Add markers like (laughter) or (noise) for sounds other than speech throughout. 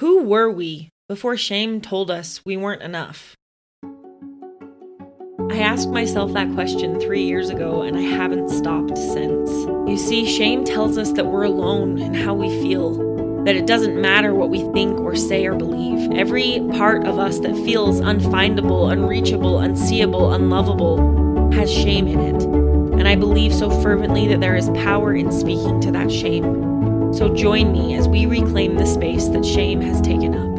Who were we before shame told us we weren't enough? I asked myself that question three years ago and I haven't stopped since. You see, shame tells us that we're alone in how we feel, that it doesn't matter what we think or say or believe. Every part of us that feels unfindable, unreachable, unseeable, unlovable has shame in it. And I believe so fervently that there is power in speaking to that shame. So join me as we reclaim the space that shame has taken up.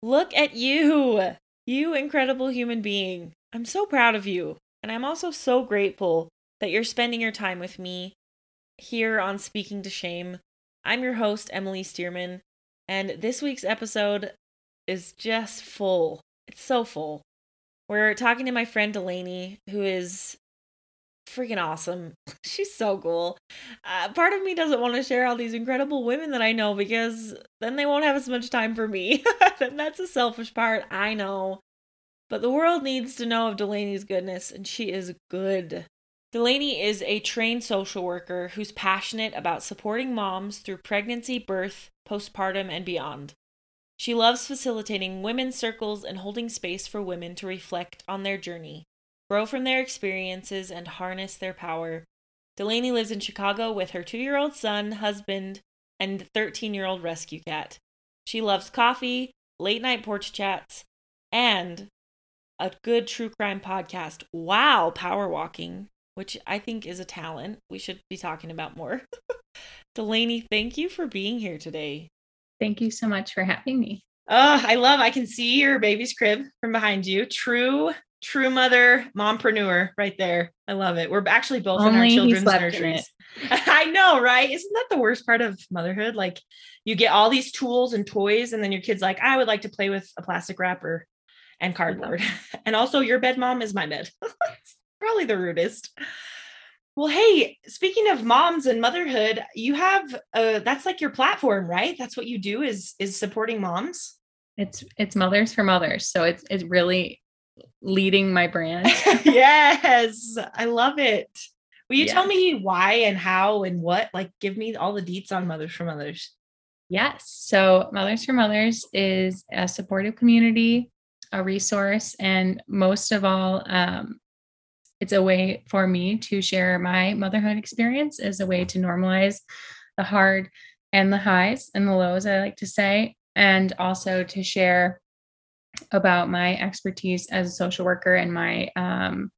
Look at you, you incredible human being. I'm so proud of you. And I'm also so grateful that you're spending your time with me here on Speaking to Shame. I'm your host, Emily Stearman, and this week's episode is just full. It's so full. We're talking to my friend Delaney, who is freaking awesome. (laughs) She's so cool. Uh, part of me doesn't want to share all these incredible women that I know because then they won't have as much time for me. (laughs) and that's a selfish part, I know. But the world needs to know of Delaney's goodness, and she is good. Delaney is a trained social worker who's passionate about supporting moms through pregnancy, birth, postpartum, and beyond. She loves facilitating women's circles and holding space for women to reflect on their journey grow from their experiences, and harness their power. Delaney lives in Chicago with her two year old son, husband, and 13 year old rescue cat. She loves coffee, late night porch chats, and a good true crime podcast. Wow, power walking, which I think is a talent we should be talking about more. (laughs) Delaney, thank you for being here today. Thank you so much for having me. Oh, I love I can see your baby's crib from behind you. True true mother, mompreneur right there. I love it. We're actually both Only in our children's nurseries. (laughs) I know, right? Isn't that the worst part of motherhood? Like you get all these tools and toys, and then your kid's like, I would like to play with a plastic wrapper and cardboard. (laughs) and also, your bed mom is my bed. (laughs) Probably the rudest. Well, hey, speaking of moms and motherhood, you have a, that's like your platform, right? That's what you do is is supporting moms. It's it's mothers for mothers. So it's it's really leading my brand. (laughs) yes, I love it. Will you tell me why and how and what? Like, give me all the deets on Mothers for Mothers. Yes. So, Mothers for Mothers is a supportive community, a resource, and most of all, um, it's a way for me to share my motherhood experience as a way to normalize the hard and the highs and the lows, I like to say, and also to share about my expertise as a social worker and my um,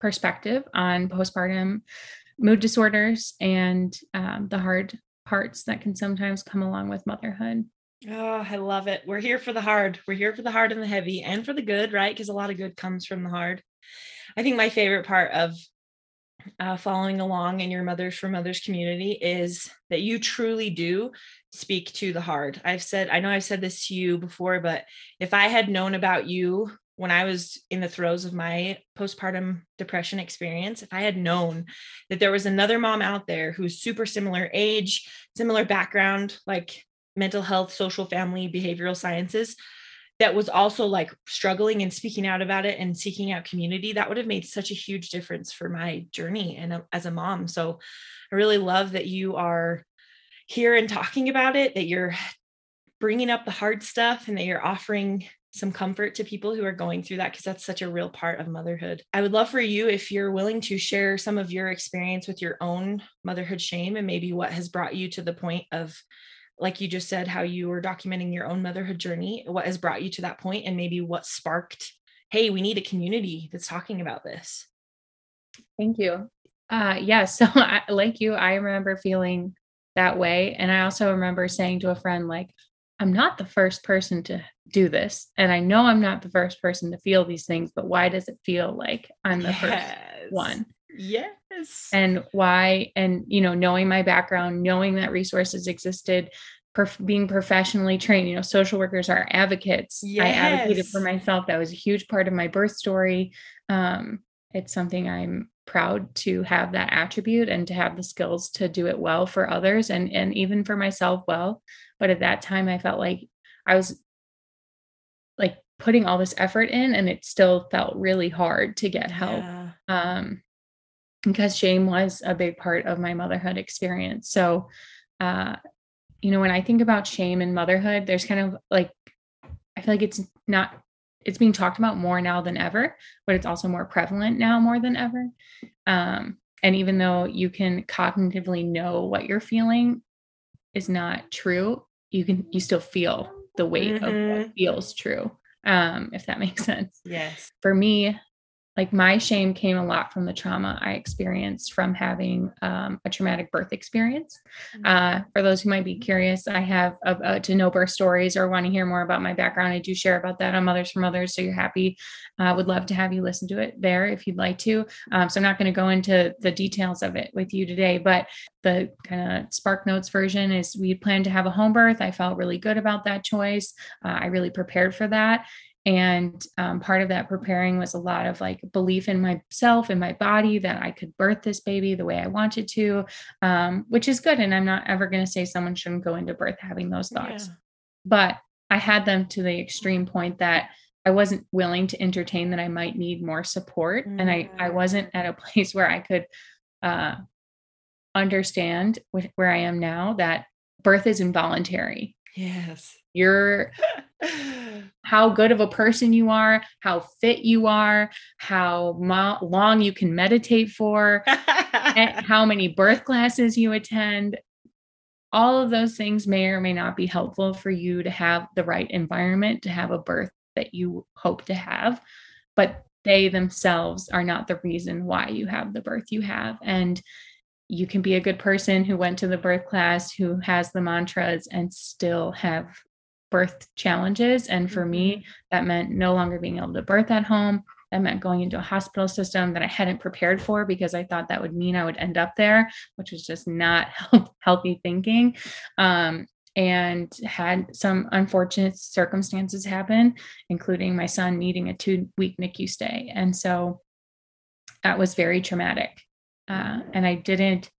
perspective on postpartum mood disorders and um, the hard parts that can sometimes come along with motherhood. Oh, I love it. We're here for the hard. We're here for the hard and the heavy and for the good, right? Because a lot of good comes from the hard. I think my favorite part of uh, following along in your Mothers for Mothers community is that you truly do speak to the hard. I've said, I know I've said this to you before, but if I had known about you when I was in the throes of my postpartum depression experience, if I had known that there was another mom out there who's super similar age, similar background, like mental health, social family, behavioral sciences, that was also like struggling and speaking out about it and seeking out community that would have made such a huge difference for my journey and uh, as a mom so i really love that you are here and talking about it that you're bringing up the hard stuff and that you're offering some comfort to people who are going through that because that's such a real part of motherhood. I would love for you if you're willing to share some of your experience with your own motherhood shame and maybe what has brought you to the point of like you just said, how you were documenting your own motherhood journey, what has brought you to that point, and maybe what sparked, hey, we need a community that's talking about this. Thank you. Uh, yeah. (laughs) So, I, like you, I remember feeling that way. And I also remember saying to a friend, like, I'm not the first person to do this. And I know I'm not the first person to feel these things, but why does it feel like I'm the yes. first one? Yes. And why, and, you know, knowing my background, knowing that resources existed, perf- being professionally trained, you know, social workers are advocates. Yes. I advocated for myself. That was a huge part of my birth story. Um, it's something I'm proud to have that attribute and to have the skills to do it well for others and and even for myself well but at that time i felt like i was like putting all this effort in and it still felt really hard to get help yeah. um because shame was a big part of my motherhood experience. So, uh, you know, when I think about shame and motherhood, there's kind of like, I feel like it's not, it's being talked about more now than ever, but it's also more prevalent now more than ever. Um, and even though you can cognitively know what you're feeling is not true, you can, you still feel the weight mm-hmm. of what mm-hmm. feels true. Um, if that makes (laughs) sense. Yes. For me, like my shame came a lot from the trauma I experienced from having um, a traumatic birth experience. Mm-hmm. Uh, for those who might be curious, I have uh, uh, to know birth stories or want to hear more about my background. I do share about that on Mothers for Mothers. So you're happy. I uh, would love to have you listen to it there if you'd like to. Um, so I'm not going to go into the details of it with you today, but the kind of Spark Notes version is we planned to have a home birth. I felt really good about that choice. Uh, I really prepared for that and um, part of that preparing was a lot of like belief in myself and my body that i could birth this baby the way i wanted to um, which is good and i'm not ever going to say someone shouldn't go into birth having those thoughts yeah. but i had them to the extreme point that i wasn't willing to entertain that i might need more support mm-hmm. and i i wasn't at a (laughs) place where i could uh, understand where i am now that birth is involuntary yes you're (laughs) how good of a person you are, how fit you are, how mo- long you can meditate for, (laughs) how many birth classes you attend. All of those things may or may not be helpful for you to have the right environment to have a birth that you hope to have, but they themselves are not the reason why you have the birth you have. And you can be a good person who went to the birth class, who has the mantras, and still have birth challenges. And for me, mm-hmm. that meant no longer being able to birth at home. That meant going into a hospital system that I hadn't prepared for because I thought that would mean I would end up there, which was just not (laughs) healthy thinking. Um, and had some unfortunate circumstances happen, including my son needing a two week NICU stay. And so that was very traumatic. Uh, and I didn't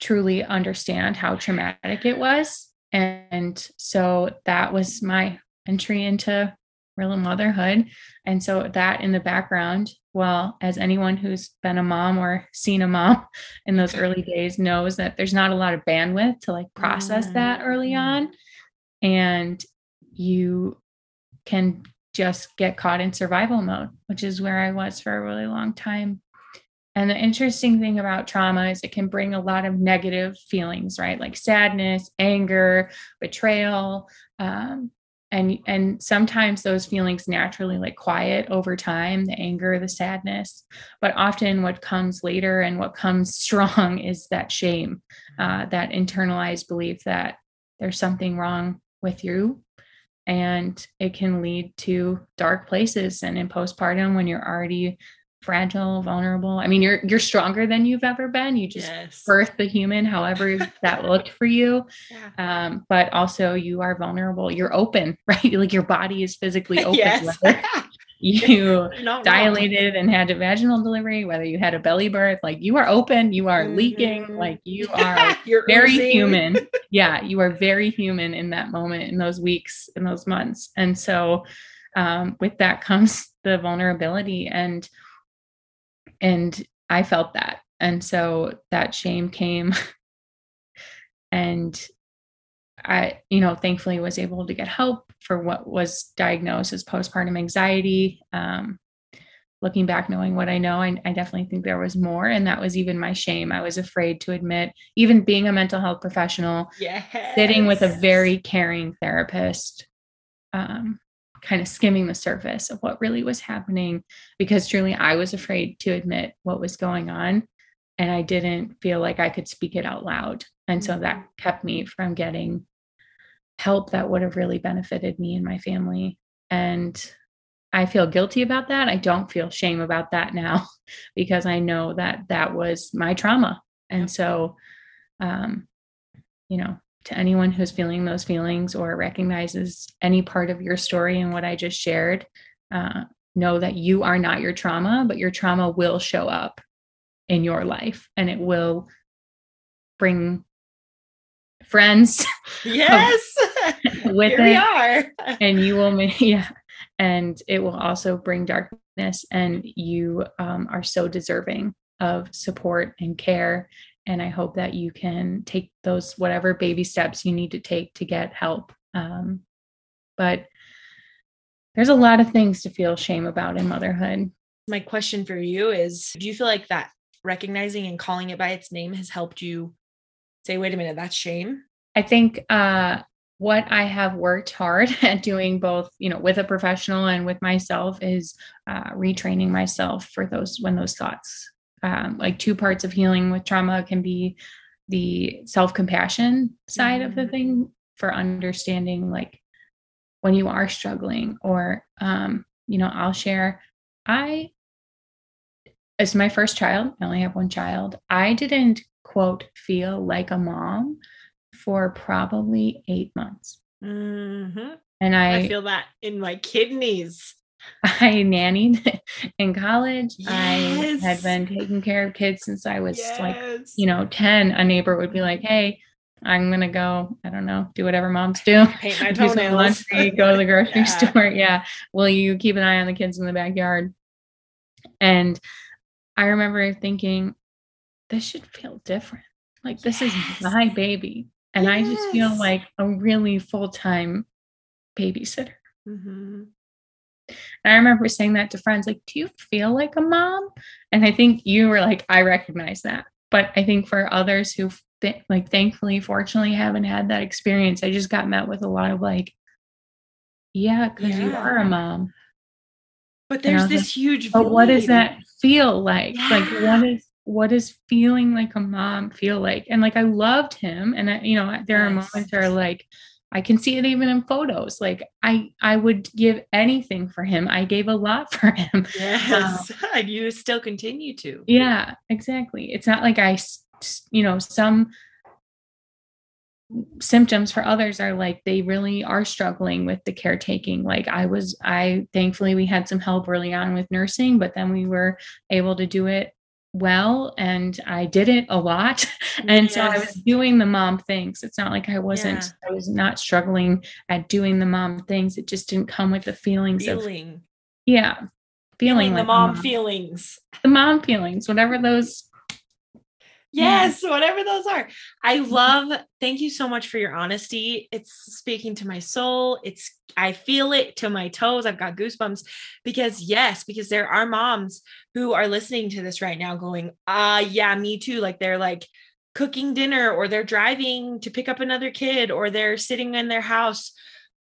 truly understand how traumatic it was and so that was my entry into real motherhood. And so that in the background, well, as anyone who's been a mom or seen a mom (laughs) in those early days knows that there's not a lot of bandwidth to like process that early on. And you can just get caught in survival mode, which is where I was for a really long time. And the interesting thing about trauma is it can bring a lot of negative feelings, right? Like sadness, anger, betrayal. Um, and and sometimes those feelings naturally like quiet over time the anger the sadness but often what comes later and what comes (laughs) strong is that shame uh, that internalized belief that there's something wrong with you and it can lead to dark places and in postpartum when you're already fragile, vulnerable. I mean, you're you're stronger than you've ever been. You just yes. birthed the human, however that looked for you. Yeah. Um, but also you are vulnerable. You're open, (laughs) right? Like your body is physically open. Yes. (laughs) you dilated and had a vaginal delivery, whether you had a belly birth, like you are open, you are mm-hmm. leaking, like you (laughs) are very oozing. human. yeah, you are very human in that moment, in those weeks, in those months. And so um, with that comes the vulnerability and and I felt that. And so that shame came. (laughs) and I, you know, thankfully was able to get help for what was diagnosed as postpartum anxiety. Um, looking back, knowing what I know, I, I, definitely think there was more. And that was even my shame. I was afraid to admit, even being a mental health professional, yes. sitting with a very caring therapist, um, kind of skimming the surface of what really was happening because truly I was afraid to admit what was going on and I didn't feel like I could speak it out loud. And so that mm-hmm. kept me from getting help that would have really benefited me and my family. And I feel guilty about that. I don't feel shame about that now (laughs) because I know that that was my trauma. And so, um, you know, to anyone who's feeling those feelings or recognizes any part of your story and what I just shared, uh, know that you are not your trauma, but your trauma will show up in your life and it will bring friends. (laughs) Yes. (laughs) with Here it. we are. and you will make, (laughs) yeah. And it will also bring darkness, and you um, are so deserving of support and care. And I hope that you can take those whatever baby steps you need to take to get help. Um, but there's a lot of things to feel shame about in motherhood. My question for you is Do you feel like that recognizing and calling it by its name has helped you say, wait a minute, that's shame? I think uh, what I have worked hard (laughs) at doing both, you know, with a professional and with myself is uh, retraining myself for those when those thoughts, um, like two parts of healing with trauma can be the self compassion side mm-hmm. of the mm-hmm. thing for understanding like when you are struggling or um, you know i'll share i it's my first child i only have one child i didn't quote feel like a mom for probably eight months. Mm-hmm. And I, I, feel that in my kidneys. (laughs) I nannied (laughs) in college. Yes. I had been taking care of kids since I was yes. like, you know, 10. A neighbor would be like, Hey, I'm gonna go, I don't know, do whatever moms do. (laughs) Paint my do some laundry, go to the grocery yeah. store. Yeah. Will you keep an eye on the kids in the backyard? And I remember thinking, this should feel different. Like this yes. is my baby. And yes. I just feel like a really full time babysitter. Mm-hmm. And I remember saying that to friends, like, do you feel like a mom? And I think you were like, I recognize that. But I think for others who, th- like, thankfully, fortunately, haven't had that experience, I just got met with a lot of like, yeah, because yeah. you are a mom. But there's this like, huge. But what does that feel like? Yeah. Like, what is what does feeling like a mom feel like? And like I loved him, and I, you know, there are moments where like I can see it even in photos. Like I, I would give anything for him. I gave a lot (laughs) for him. Yes, um, (laughs) and you still continue to. Yeah, exactly. It's not like I, you know, some symptoms for others are like they really are struggling with the caretaking like i was i thankfully we had some help early on with nursing but then we were able to do it well and I did it a lot. (laughs) and yes. so I was doing the mom things. It's not like I wasn't, yeah. I was not struggling at doing the mom things. It just didn't come with the feelings feeling. of, yeah, feeling, feeling like the mom, mom, feelings. The mom feelings, whatever those Yes, whatever those are. I love, thank you so much for your honesty. It's speaking to my soul. It's, I feel it to my toes. I've got goosebumps because, yes, because there are moms who are listening to this right now going, ah, uh, yeah, me too. Like they're like cooking dinner or they're driving to pick up another kid or they're sitting in their house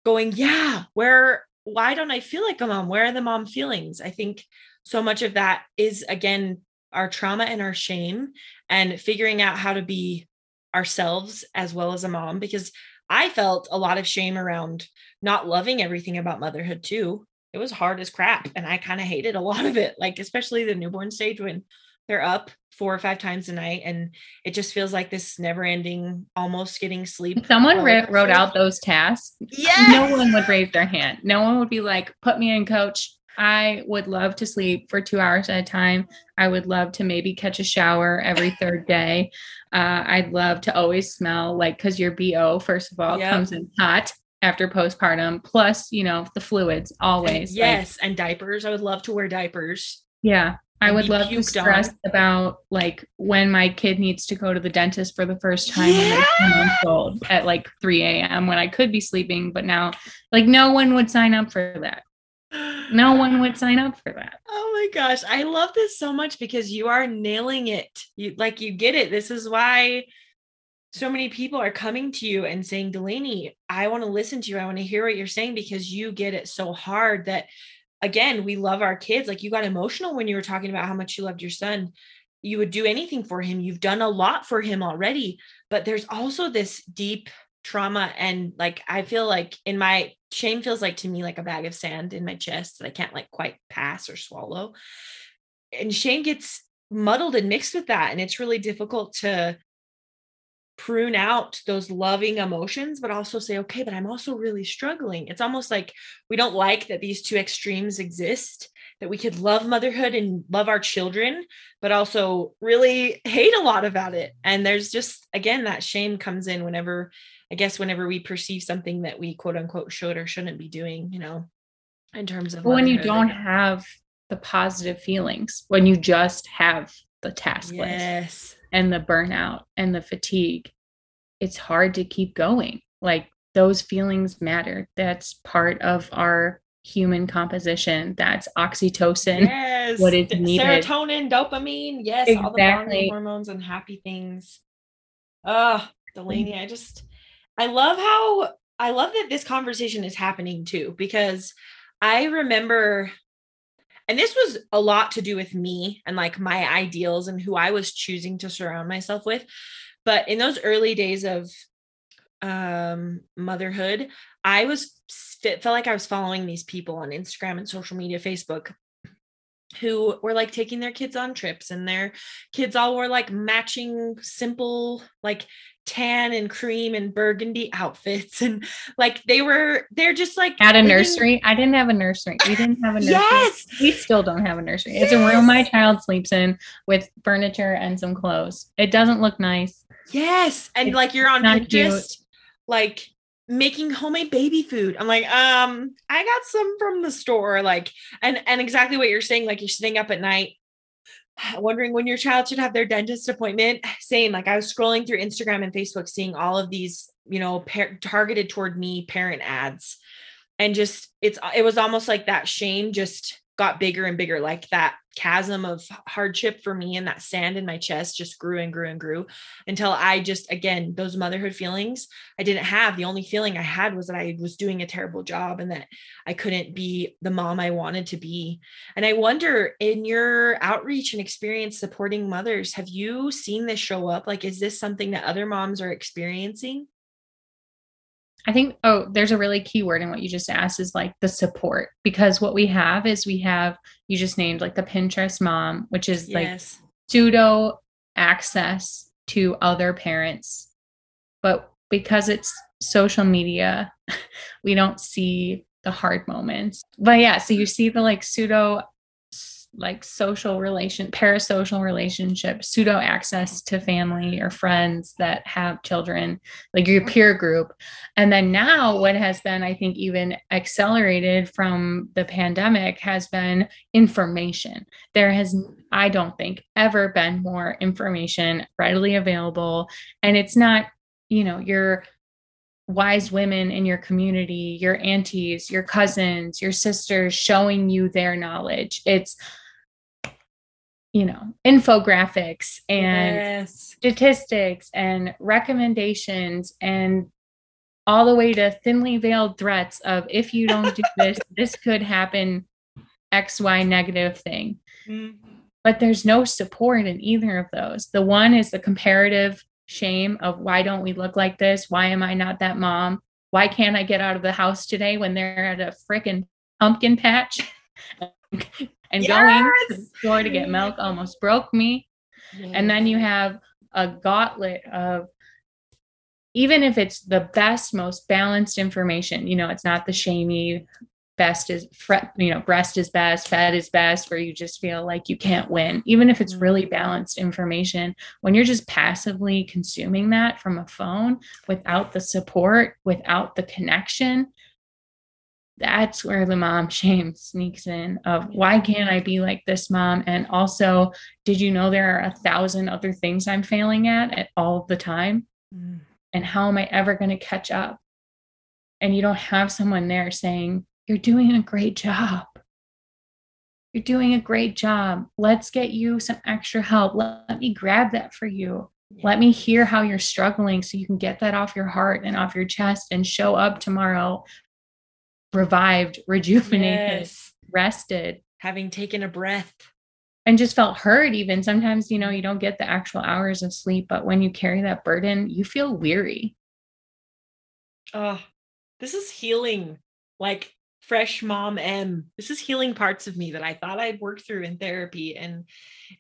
going, yeah, where, why don't I feel like a mom? Where are the mom feelings? I think so much of that is, again, our trauma and our shame and figuring out how to be ourselves as well as a mom because I felt a lot of shame around not loving everything about motherhood too. It was hard as crap and I kind of hated a lot of it, like especially the newborn stage when they're up four or five times a night and it just feels like this never ending almost getting sleep someone wrote out those tasks yeah no one would raise their hand. No one would be like put me in coach I would love to sleep for two hours at a time. I would love to maybe catch a shower every third day. Uh, I'd love to always smell like because your BO, first of all, yep. comes in hot after postpartum, plus, you know, the fluids always. And yes. Like, and diapers. I would love to wear diapers. Yeah. I would love to stress on. about like when my kid needs to go to the dentist for the first time yeah! old at like 3 a.m. when I could be sleeping, but now like no one would sign up for that no one would sign up for that. Oh my gosh. I love this so much because you are nailing it. You like you get it. This is why so many people are coming to you and saying, Delaney, I want to listen to you. I want to hear what you're saying because you get it so hard that again, we love our kids. Like you got emotional when you were talking about how much you loved your son. You would do anything for him. You've done a lot for him already. But there's also this deep trauma and like I feel like in my shame feels like to me like a bag of sand in my chest that I can't like quite pass or swallow. And shame gets muddled and mixed with that and it's really difficult to prune out those loving emotions but also say okay but I'm also really struggling. It's almost like we don't like that these two extremes exist that we could love motherhood and love our children but also really (laughs) hate a lot about it. And there's just again that shame comes in whenever I guess whenever we perceive something that we quote unquote should or shouldn't be doing, you know, in terms of when you don't have the positive feelings, when you just have the task list. Yes. And the burnout and the fatigue, it's hard to keep going. Like those feelings matter. That's part of our human composition. That's oxytocin. Yes. what is needed. Serotonin, dopamine. Yes. All the bonding Exactly. hormones and happy things. Oh, Delaney, I just, I love how, I love that this conversation is happening too, because I remember, and this was a lot to do with me and like my ideals and who I was choosing to surround myself with. But in those early days of um motherhood i was felt like i was following these people on instagram and social media facebook who were like taking their kids on trips and their kids all wore like matching simple like tan and cream and burgundy outfits (laughs) and like they were they're just like At a nursery, I didn't have a nursery. We didn't have a (laughs) nursery. yes We still don't have a nursery. It's a room my child sleeps in with furniture and some clothes. It doesn't look nice. yes and It's like you're on not cute. like making homemade baby food. I'm like um i got some from the store like and and exactly what you're saying like you're sitting up at night (sighs) wondering when your child should have their dentist appointment. (sighs) Same like i was scrolling through instagram and facebook seeing all of these you know par- targeted toward me parent ads. And just it's it was almost like that shame just got bigger and bigger. Like that chasm of hardship for me and that sand in my chest just grew and grew and grew until i just again those motherhood feelings i didn't have. The only feeling i had was that i was doing a terrible job and that i couldn't be the mom i wanted to be. And i wonder in your outreach and experience supporting mothers have you seen this show up? Like is this something that other moms are experiencing I think, oh, there's a really key word in what you just asked is like the support. Because what we have is we have, you just named like the Pinterest mom, which is like pseudo access to other parents. But because it's social media, (laughs) we don't see the hard moments. But yeah, so you see the like pseudo like social relation parasocial relationship pseudo access to family or friends that have children like your mm-hmm. peer group. And then now what has been i think even accelerated from the pandemic has been information. There has i don't think ever been more information readily available. And it's not you know your wise women in your community your aunties your cousins your sisters showing you their knowledge. It's you know infographics and yes. statistics and recommendations and all the way to thinly veiled threats of if you don't do (laughs) this this could happen xy negative thing. Mhm. but there's no support in either of those. The one is the comparative shame of why don't we look like this? Why am i not that mom? Why can't i get out of the house today when they're at a frickin' pumpkin patch (laughs) and going to the store to get milk almost broke me. And then you have a gauntlet of even if it's the best most balanced information you know it's not the shamey best is you know breast is best fed is best where you just feel like you can't win. Even if it's really mm-hmm. balanced information when you're just passively consuming that from a phone without the support without the connection that's where the mom (laughs) shame sneaks in of why can't i be like this mom? And also did you know there are a thousand other things i'm failing at at all the time? Mm. and how am i ever going to catch up? And you don't have someone there saying you're doing a great job. You're doing a great job. Let's get you some extra help. Let, let me grab that for you. Let me hear how you're struggling so you can get that off your heart and off your chest and show up tomorrow revived (laughs) rejuvenated Yes. rested having taken a breath and just felt hurt, even sometimes you know you don't get the actual hours of sleep but when you carry that burden you feel weary Oh, this is healing. Like fresh mom M. This is healing parts of me that I thought I'd worked through in therapy and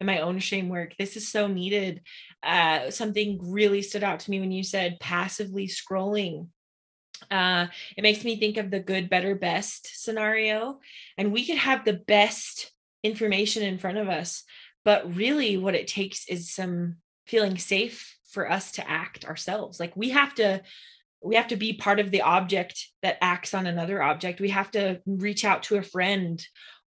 in my own shame work. This is so needed. Uh, something really stood out to me when you said passively scrolling. Uh, it makes me think of the good, better, best scenario. And we could have the best information in front of us, but really what it takes is some feeling safe for us to act ourselves. Like we have to we have to be part of the object that acts on another object. We have to reach out to a friend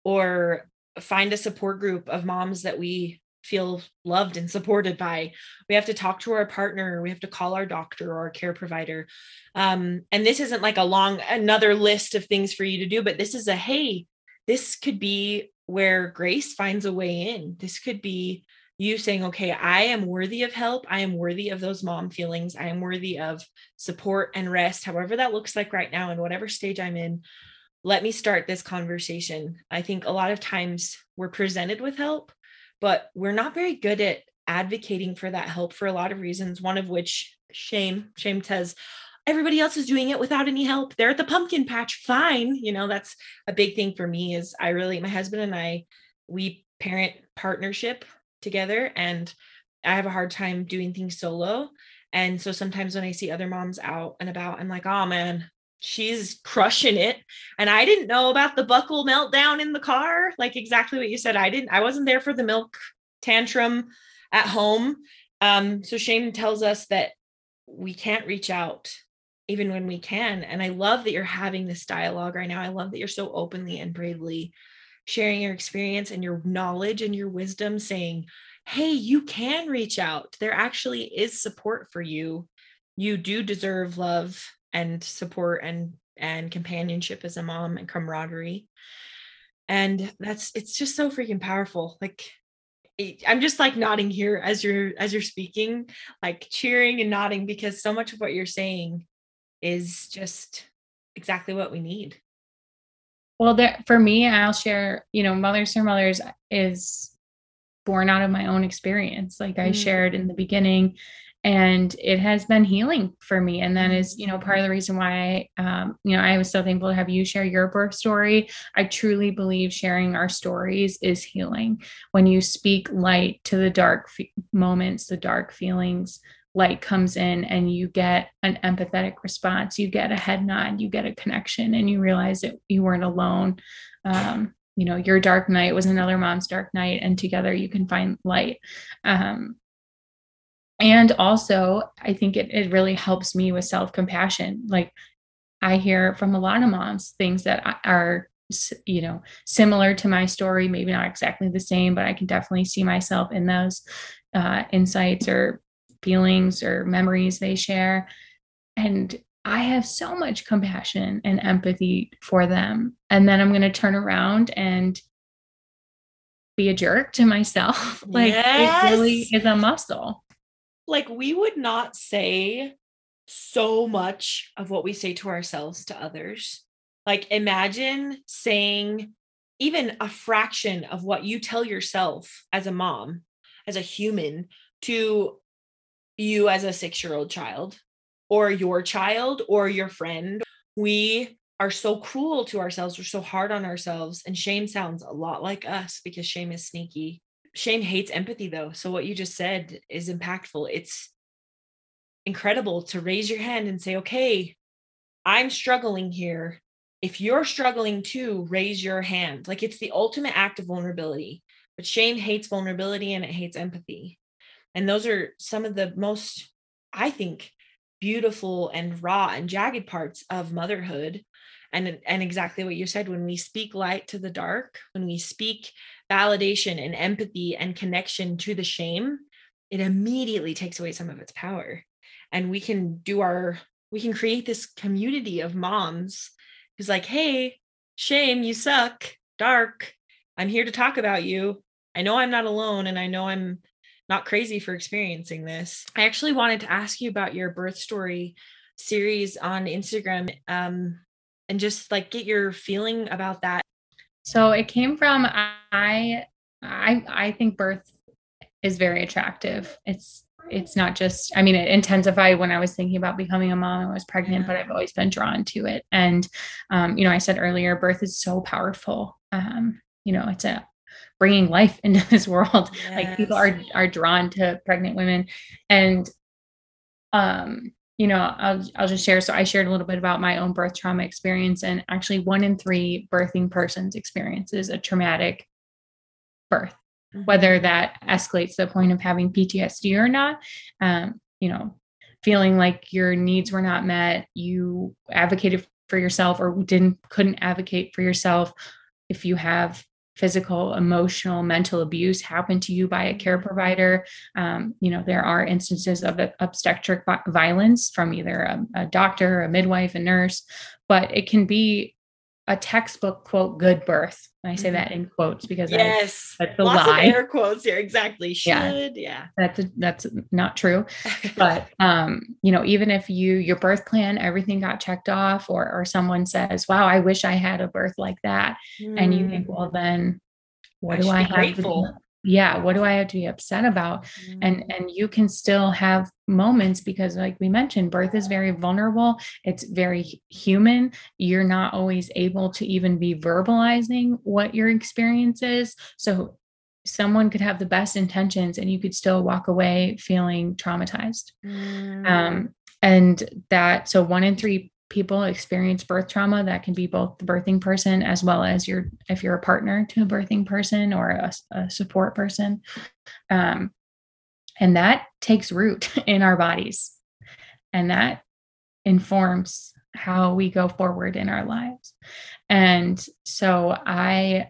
or find a support group of moms that we feel loved and supported by. We have to talk to our partner, we have to call our doctor or our care provider. Um, and this isn't like a long another list of things for you to do, but this is a hey, this could be where grace finds a way in. This could be you saying, okay, I am worthy of help. I am worthy of those mom feelings. I am worthy of support and rest, however that looks like right now, in whatever stage I'm in. Let me start this conversation. I think a lot of times we're presented with help, but we're not very good at advocating for that help for a lot of reasons. One of which, shame, shame says, everybody else is doing it without any help. They're at the pumpkin patch, fine. You know, that's a big thing for me is I really, my husband and I, we parent partnership together and I have a hard time doing things solo. And so sometimes when I see other moms out and about, I'm like, oh man, she's crushing it. And I didn't know about the buckle meltdown in the car. Like exactly what you said. I didn't, I wasn't there for the milk tantrum at home. Um, so shame tells us that we can't reach out even when we can. And I love that you're having this dialogue right now. I love that you're so openly and bravely sharing your experience and your knowledge and your wisdom, saying, hey, you can reach out. There actually is support for you. You do deserve love and support and and companionship as a mom and camaraderie. And that's it's just so freaking powerful. Like I'm just like nodding here as you're as you're speaking, like cheering and nodding because so much of what you're saying is just exactly what we need. Well, there for me, I'll share, you know, Mothers for Mothers is born out of my own experience, like I mm. shared in the beginning. And it has been healing for me. And that is, you know, part of the reason why, um, you know, I was so thankful to have you share your birth story. I truly believe sharing our stories is healing. When you speak light to the dark moments, the dark feelings, light comes in and you get an empathetic response you get a head nod you get a connection and you realize that you weren't alone um, you know your dark night was another mom's dark night and together you can find light um, and also i think it, it really helps me with self-compassion like i hear from a lot of moms things that are you know similar to my story maybe not exactly the same but i can definitely see myself in those uh, insights or feelings or memories they share. And I have so much compassion and empathy for them. And then I'm going to turn around and be a jerk to myself. (laughs) like yes. it really is a muscle. Like we would not say so much of what we say to ourselves to others. Like imagine saying even a fraction of what you tell yourself as a mom, as a human, to you as a six year old child or your child or your friend. We are so cruel to ourselves. We're so hard on ourselves. And shame sounds a lot like us because shame is sneaky. Shame hates empathy, though. So, what you just said is impactful. It's incredible to raise your hand and say, okay, I'm struggling here. If you're struggling too, raise your hand. Like it's the ultimate act of vulnerability. But shame hates vulnerability and it hates empathy. And those are some of the most, I think, beautiful and raw and jagged parts of motherhood. And, and exactly what you said when we speak light to the dark, when we speak validation and empathy and connection to the shame, it immediately takes away some of its power. And we can do our, we can create this community of moms who's like, hey, shame, you suck, dark. I'm here to talk about you. I know I'm not alone and I know I'm not crazy for experiencing this. I actually wanted to ask you about your birth story series on Instagram um, and just like get your feeling about that. So it came from I I I think birth is very attractive. It's it's not just i mean it intensified when i was thinking about becoming a mom i was pregnant but i've always been drawn to it and um, you know i said earlier birth is so powerful um, you know it's a bringing life (laughs) into this world yes. like people are are drawn to pregnant women and um you know I'll, I'll just share. So i shared a little bit about my own birth trauma experience and actually one in three birthing persons experiences a traumatic birth mm-hmm. whether that escalates to the point of having ptsd or not. Um, you know feeling like your needs were not met you advocated for yourself or didn't couldn't advocate for yourself. If you have physical, emotional, mental abuse happen to you by a care provider. Um, you know, there are instances of obstetric violence from either a, a doctor, a midwife, a nurse, but it can be a textbook quote good birth. And I say that in quotes because yes, I, that's a Lots lie. Of air quotes here, exactly. Should yeah, yeah. That's a, that's not true. (laughs) but um, you know, even if you your birth plan everything got checked off, or or someone says, "Wow, I wish I had a birth like that," mm. and you think, well, then what I do I have grateful. Yeah what do i have to be upset about? Mm. and and you can still have moments because like we mentioned birth is very vulnerable. It's very human. You're not always able to even be verbalizing what your experience is. So someone could have the best intentions and you could still walk away feeling traumatized. Mm. um, and that so one in three people experience birth trauma that can be both the birthing person as well as your if you're a partner to a birthing person or a, a support person. Um, and that takes root (laughs) in our bodies. And that informs how we go forward in our lives. And so i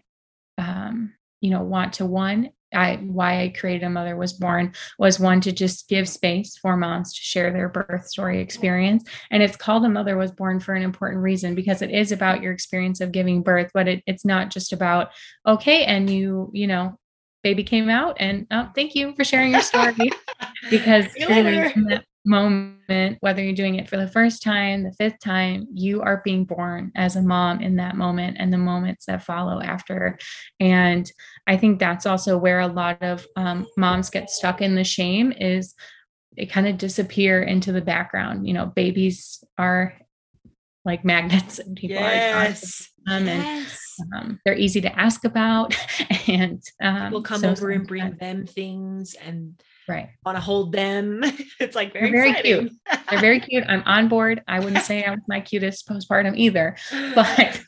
um, you know want to one I why I created a mother was born was one to just give space for moms to share their birth story experience. And it's called a mother was born for an important reason because it is about your experience of giving birth, but it, it's not just about okay, and you you know baby came out and oh, thank you for sharing your story (laughs) because in that moment whether you're doing it for the first time the fifth time you are being born as a mom in that moment and the moments that follow after and i think that's also where a lot of um, moms get stuck in the shame is they kind of disappear into the background you know babies are like magnets and people yes. are them yes. and um, they're easy to ask about (laughs) and um, we'll come so over and bring them things and right. Want to hold them? (laughs) It's like very, very cute. they're very (laughs) cute. I'm on board. I wouldn't say i was my cutest postpartum either (laughs) but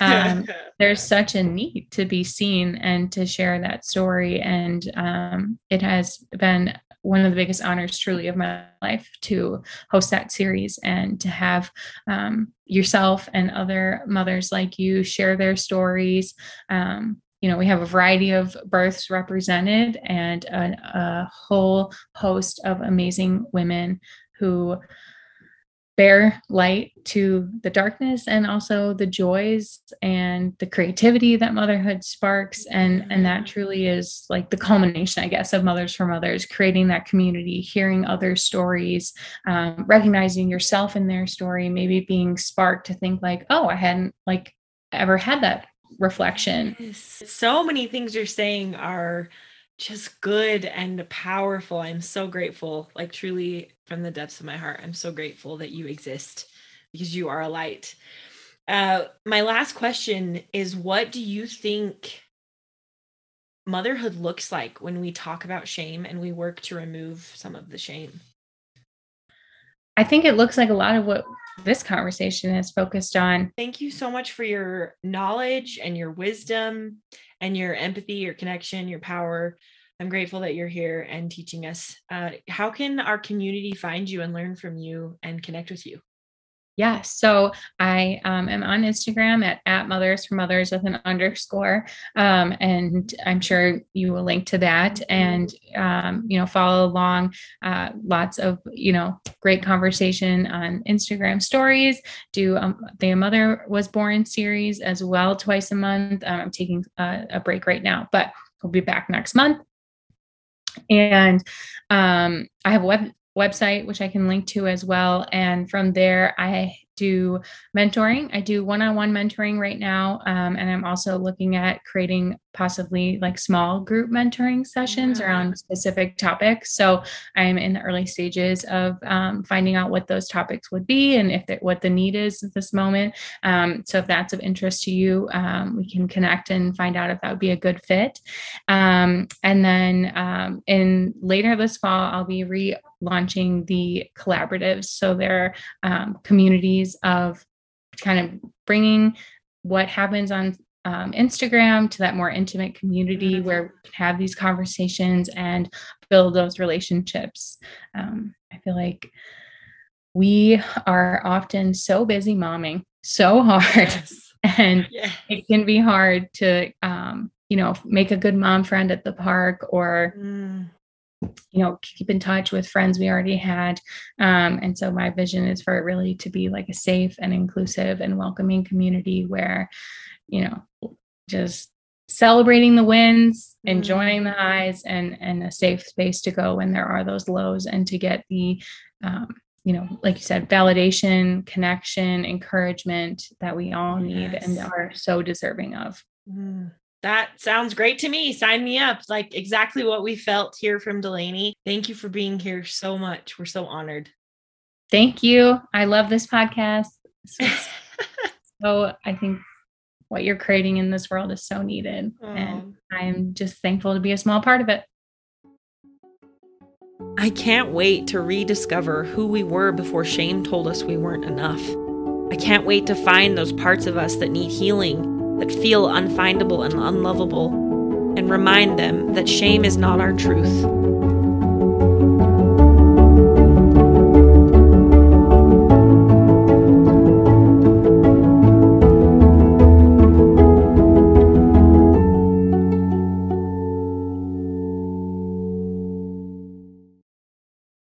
um, there's such a need to be seen and to share that story and um, it has been one of the biggest honors truly of my life to host that series and to have um, yourself and other mothers like you share their stories um, you know, we have a variety of births represented and a, whole host of amazing women who bear light to the darkness and also the joys and the creativity that motherhood sparks. And and that truly is like the culmination i guess of mothers for mothers creating that community hearing other stories um, recognizing yourself in their story maybe being sparked to think like oh i hadn't like ever had that reflection. So many things you're saying are just good and powerful. I'm so grateful, like truly from the depths of my heart. I'm so grateful that you exist because you are a light. Uh, my last question is what do you think motherhood looks like when we talk about shame and we work to remove some of the shame? I think it looks like a lot of what this conversation is focused on. Thank you so much for your knowledge and your wisdom and your empathy, your connection, your power. I'm grateful that you're here and teaching us. Uh, how can our community find you and learn from you and connect with you? Yeah, so I um, am on Instagram at, at mothers for mothers with an underscore. Um, and I'm sure you will link to that and, um, you know, follow along. Uh, lots of, you know, great conversation on Instagram stories. Do um, the Mother Was Born series as well twice a month. Um, I'm taking a, a break right now, but we'll be back next month. And um, I have a web website, which I can link to as well. And from there, I do mentoring. I do one on one mentoring right now. Um, and I'm also looking at creating possibly like small group mentoring sessions yeah. around specific topics. So I'm in the early stages of um, finding out what those topics would be and if that, what the need is at this moment. Um, so if that's of interest to you, um, we can connect and find out if that would be a good fit. Um, and then um, in later this fall, I'll be relaunching the collaboratives. So they're um, communities of kind of bringing what happens on um, Instagram to that more intimate community mm-hmm. where we can have these conversations and build those relationships. Um, I feel like we are often so busy momming so hard, yes. (laughs) and yeah. it can be hard to um, you know, make a good mom friend at the park or, mm. You know, keep in touch with friends we already had. Um, and so my vision is for it really to be like a safe and inclusive and welcoming community where, you know, just celebrating the wins, mm. enjoying the highs and and a safe space to go when there are those lows and to get the um, you know, like you said, validation, connection, encouragement that we all need yes. and are so deserving of. Mm. That sounds great to me. Sign me up. Like exactly what we felt here from Delaney. Thank you for being here so much. We're so honored. Thank you. I love this podcast. (laughs) so I think what you're creating in this world is so needed. And I'm just thankful to be a small part of it. I can't wait to rediscover who we were before shame told us we weren't enough. I can't wait to find those parts of us that need healing that feel unfindable and unlovable, and remind them that shame is not our truth.